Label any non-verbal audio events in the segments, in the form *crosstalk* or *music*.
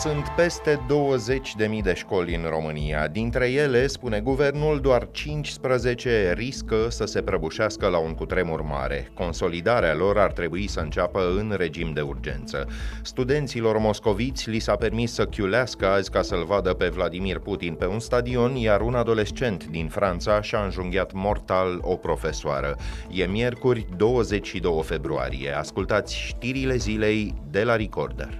Sunt peste 20.000 de școli în România. Dintre ele, spune guvernul, doar 15 riscă să se prăbușească la un cutremur mare. Consolidarea lor ar trebui să înceapă în regim de urgență. Studenților moscoviți li s-a permis să chiulească azi ca să-l vadă pe Vladimir Putin pe un stadion, iar un adolescent din Franța și-a înjunghiat mortal o profesoară. E miercuri 22 februarie. Ascultați știrile zilei de la Recorder.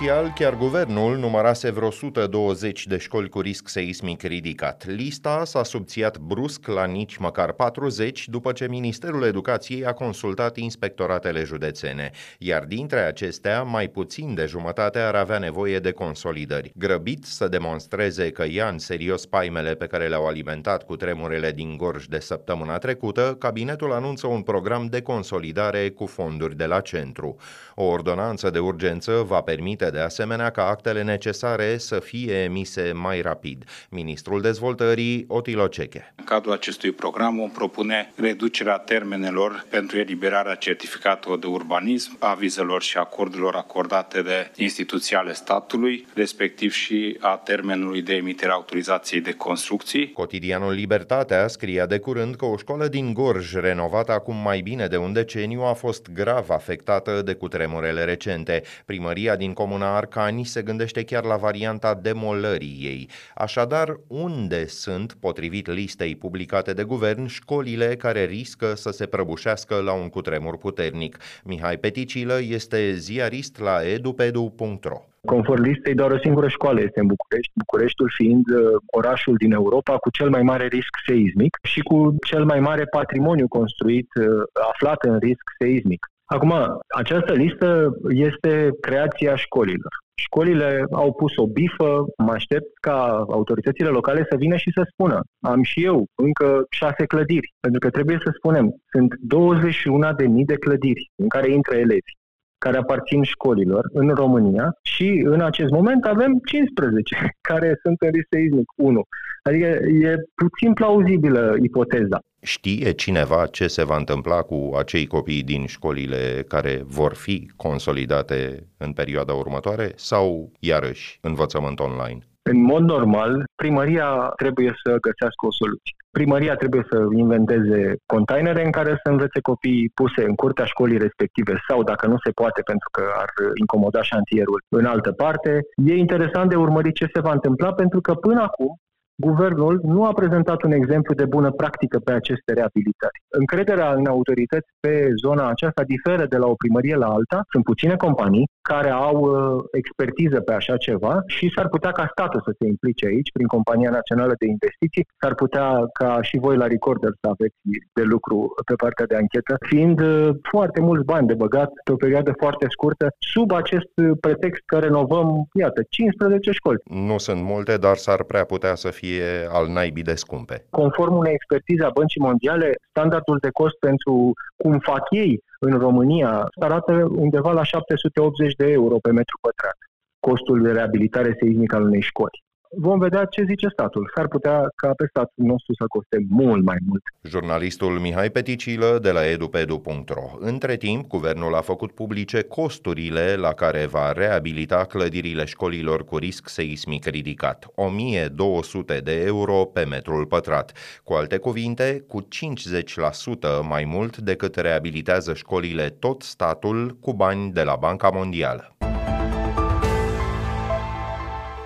Inițial, chiar guvernul numărase vreo 120 de școli cu risc seismic ridicat. Lista s-a subțiat brusc la nici măcar 40 după ce Ministerul Educației a consultat inspectoratele județene, iar dintre acestea, mai puțin de jumătate ar avea nevoie de consolidări. Grăbit să demonstreze că ia în serios paimele pe care le-au alimentat cu tremurele din Gorj de săptămâna trecută, cabinetul anunță un program de consolidare cu fonduri de la centru. O ordonanță de urgență va permite de asemenea ca actele necesare să fie emise mai rapid. Ministrul Dezvoltării, Otilo Ceche. În cadrul acestui program vom propune reducerea termenelor pentru eliberarea certificatelor de urbanism, avizelor și acordurilor acordate de instituții ale statului, respectiv și a termenului de emitere a autorizației de construcții. Cotidianul Libertatea scria de curând că o școală din Gorj, renovată acum mai bine de un deceniu, a fost grav afectată de cutremurele recente. Primăria din comuna Arcani se gândește chiar la varianta demolării ei. Așadar, unde sunt, potrivit listei publicate de guvern, școlile care riscă să se prăbușească la un cutremur puternic? Mihai Peticilă este ziarist la edupedu.ro. Conform listei, doar o singură școală este în București, Bucureștiul fiind uh, orașul din Europa cu cel mai mare risc seismic și cu cel mai mare patrimoniu construit uh, aflat în risc seismic. Acum, această listă este creația școlilor. Școlile au pus o bifă, mă aștept ca autoritățile locale să vină și să spună am și eu încă șase clădiri, pentru că trebuie să spunem, sunt 21.000 de clădiri în care intră elevi care aparțin școlilor în România și în acest moment avem 15 *laughs* care sunt în risc seismic 1. Adică e puțin plauzibilă ipoteza. Știe cineva ce se va întâmpla cu acei copii din școlile care vor fi consolidate în perioada următoare sau, iarăși, învățământ online? În mod normal, primăria trebuie să găsească o soluție. Primăria trebuie să inventeze containere în care să învețe copiii puse în curtea școlii respective sau, dacă nu se poate pentru că ar incomoda șantierul, în altă parte. E interesant de urmărit ce se va întâmpla pentru că până acum Guvernul nu a prezentat un exemplu de bună practică pe aceste reabilitări. Încrederea în autorități pe zona aceasta diferă de la o primărie la alta. Sunt puține companii care au uh, expertiză pe așa ceva și s-ar putea ca statul să se implice aici, prin Compania Națională de Investiții, s-ar putea ca și voi la Recorder să aveți de lucru pe partea de anchetă, fiind uh, foarte mulți bani de băgat pe o perioadă foarte scurtă, sub acest pretext că renovăm, iată, 15 școli. Nu sunt multe, dar s-ar prea putea să fie fie al naibii de scumpe. Conform unei expertize a Băncii Mondiale, standardul de cost pentru cum fac ei în România arată undeva la 780 de euro pe metru pătrat costul de reabilitare seismică al unei școli. Vom vedea ce zice statul. S-ar putea ca pe statul nostru să coste mult mai mult. Jurnalistul Mihai Peticilă de la edupedu.ro. Între timp, guvernul a făcut publice costurile la care va reabilita clădirile școlilor cu risc seismic ridicat. 1200 de euro pe metrul pătrat. Cu alte cuvinte, cu 50% mai mult decât reabilitează școlile tot statul cu bani de la Banca Mondială.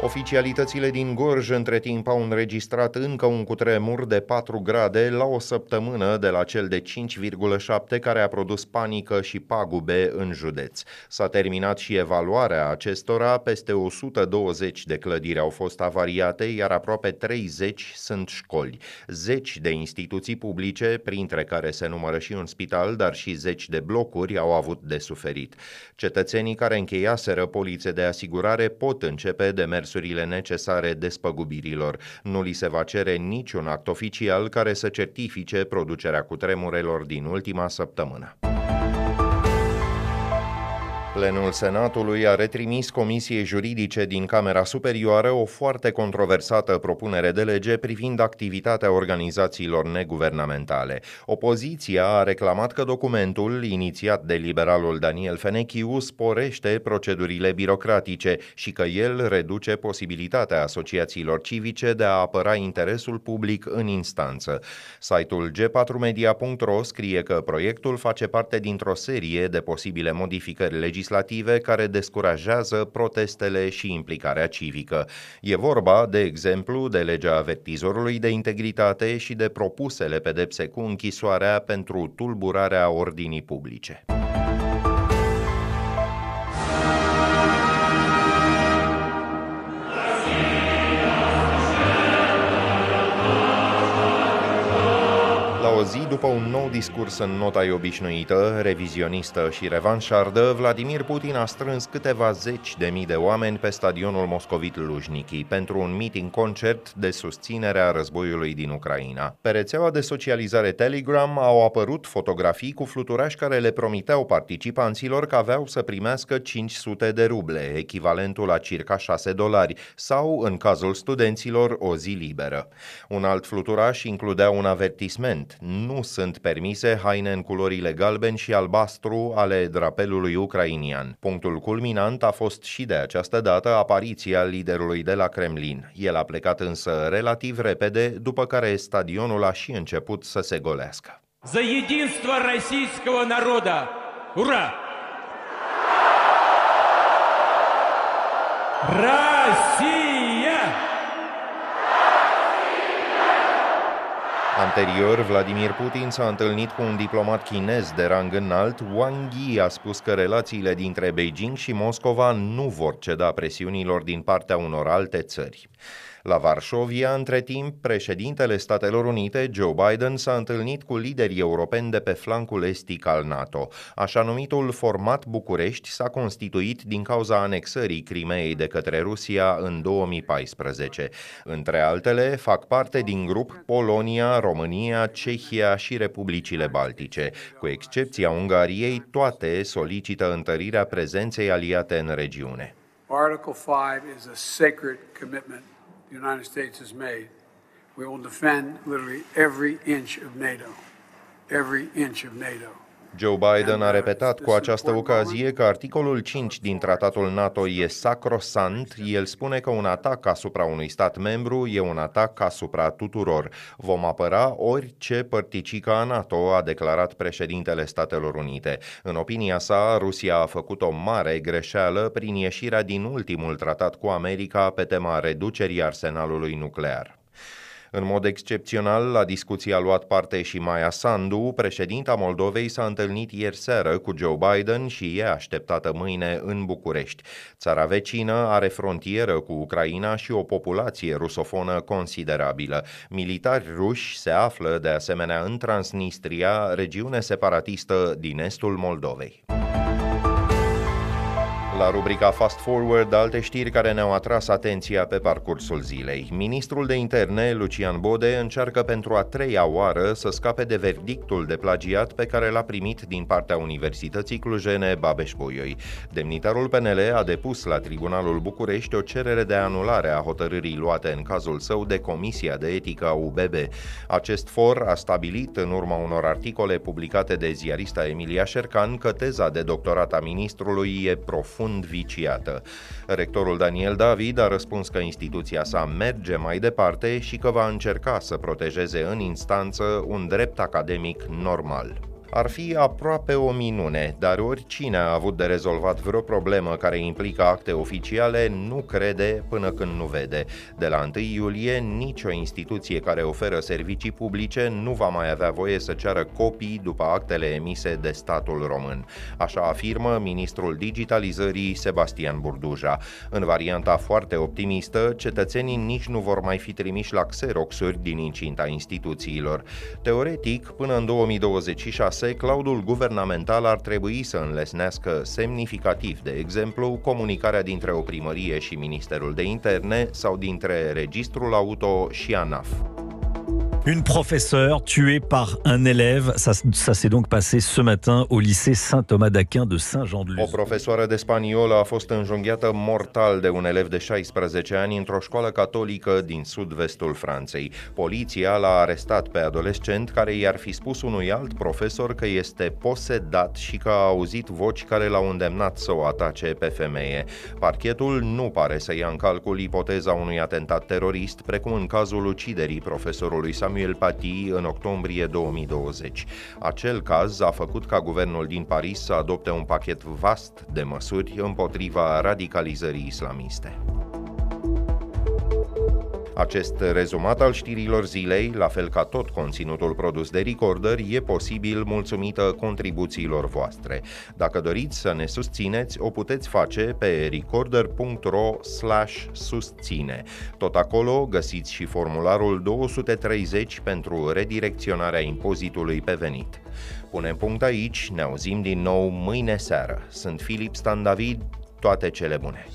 Oficialitățile din Gorj între timp au înregistrat încă un cutremur de 4 grade la o săptămână de la cel de 5,7 care a produs panică și pagube în județ. S-a terminat și evaluarea acestora, peste 120 de clădiri au fost avariate, iar aproape 30 sunt școli. Zeci de instituții publice, printre care se numără și un spital, dar și zeci de blocuri, au avut de suferit. Cetățenii care încheiaseră polițe de asigurare pot începe demersul demersurile necesare despăgubirilor. Nu li se va cere niciun act oficial care să certifice producerea cutremurelor din ultima săptămână. Plenul Senatului a retrimis Comisiei Juridice din Camera Superioară o foarte controversată propunere de lege privind activitatea organizațiilor neguvernamentale. Opoziția a reclamat că documentul, inițiat de liberalul Daniel Fenechiu, sporește procedurile birocratice și că el reduce posibilitatea asociațiilor civice de a apăra interesul public în instanță. Site-ul g4media.ro scrie că proiectul face parte dintr-o serie de posibile modificări legislative legislative care descurajează protestele și implicarea civică. E vorba, de exemplu, de legea avertizorului de integritate și de propusele pedepse cu închisoarea pentru tulburarea ordinii publice. O zi după un nou discurs în nota obișnuită, revizionistă și revanșardă, Vladimir Putin a strâns câteva zeci de mii de oameni pe stadionul moscovit Lujniki pentru un meeting concert de susținere a războiului din Ucraina. Pe rețeaua de socializare Telegram au apărut fotografii cu fluturași care le promiteau participanților că aveau să primească 500 de ruble, echivalentul la circa 6 dolari, sau, în cazul studenților, o zi liberă. Un alt fluturaș includea un avertisment nu sunt permise haine în culorile galben și albastru ale drapelului ucrainian. Punctul culminant a fost și de această dată apariția liderului de la Kremlin. El a plecat însă relativ repede, după care stadionul a și început să se golească. За единство российского народа! Ура! Россия! Anterior, Vladimir Putin s-a întâlnit cu un diplomat chinez de rang înalt. Wang Yi a spus că relațiile dintre Beijing și Moscova nu vor ceda presiunilor din partea unor alte țări. La Varșovia, între timp, președintele Statelor Unite, Joe Biden, s-a întâlnit cu liderii europeni de pe flancul estic al NATO. Așa numitul format București s-a constituit din cauza anexării Crimeei de către Rusia în 2014. Între altele, fac parte din grup Polonia, România, Cehia și Republicile Baltice. Cu excepția Ungariei, toate solicită întărirea prezenței aliate în regiune. Article 5 is a sacred commitment the United States has made. We will defend literally every inch of NATO. Every inch of NATO. Joe Biden a uh, repetat cu această ocazie că articolul 5 din tratatul NATO e sacrosant. El spune că un atac asupra unui stat membru e un atac asupra tuturor. Vom apăra orice părticică a NATO, a declarat președintele Statelor Unite. În opinia sa, Rusia a făcut o mare greșeală prin ieșirea din ultimul tratat cu America pe tema reducerii arsenalului nuclear. În mod excepțional, la discuția a luat parte și Maia Sandu, președinta Moldovei s-a întâlnit ieri seară cu Joe Biden și e așteptată mâine în București. Țara vecină are frontieră cu Ucraina și o populație rusofonă considerabilă. Militari ruși se află de asemenea în Transnistria, regiune separatistă din estul Moldovei. La rubrica Fast Forward, alte știri care ne-au atras atenția pe parcursul zilei. Ministrul de interne, Lucian Bode, încearcă pentru a treia oară să scape de verdictul de plagiat pe care l-a primit din partea Universității Clujene Babeș-Bolyai. Demnitarul PNL a depus la Tribunalul București o cerere de anulare a hotărârii luate în cazul său de Comisia de Etică a UBB. Acest for a stabilit, în urma unor articole publicate de ziarista Emilia Șercan, că teza de doctorat a ministrului e profund profund viciată. Rectorul Daniel David a răspuns că instituția sa merge mai departe și că va încerca să protejeze în instanță un drept academic normal. Ar fi aproape o minune, dar oricine a avut de rezolvat vreo problemă care implică acte oficiale nu crede până când nu vede. De la 1 iulie, nicio instituție care oferă servicii publice nu va mai avea voie să ceară copii după actele emise de statul român. Așa afirmă ministrul digitalizării Sebastian Burduja. În varianta foarte optimistă, cetățenii nici nu vor mai fi trimiși la xeroxuri din incinta instituțiilor. Teoretic, până în 2026, 6, cloudul guvernamental ar trebui să înlesnească semnificativ, de exemplu, comunicarea dintre o primărie și Ministerul de Interne sau dintre Registrul Auto și ANAF. Une professeure tuée par un élève, ça, ça s'est donc passé ce matin au lycée Saint-Thomas d'Aquin de Saint-Jean-de-Luz. O profesoară de spaniolă a fost înjunghiată mortal de un elev de 16 ani într-o școală catolică din sud-vestul Franței. Poliția l-a arestat pe adolescent care i-ar fi spus unui alt profesor că este posedat și că a auzit voci care l-au îndemnat să o atace pe femeie. Parchetul nu pare să ia în calcul ipoteza unui atentat terorist, precum în cazul uciderii profesorului Samuel Samuel Paty în octombrie 2020. Acel caz a făcut ca guvernul din Paris să adopte un pachet vast de măsuri împotriva radicalizării islamiste. Acest rezumat al știrilor zilei, la fel ca tot conținutul produs de Recorder, e posibil mulțumită contribuțiilor voastre. Dacă doriți să ne susțineți, o puteți face pe recorder.ro susține. Tot acolo găsiți și formularul 230 pentru redirecționarea impozitului pe venit. Punem punct aici, ne auzim din nou mâine seară. Sunt Filip Stan David, toate cele bune!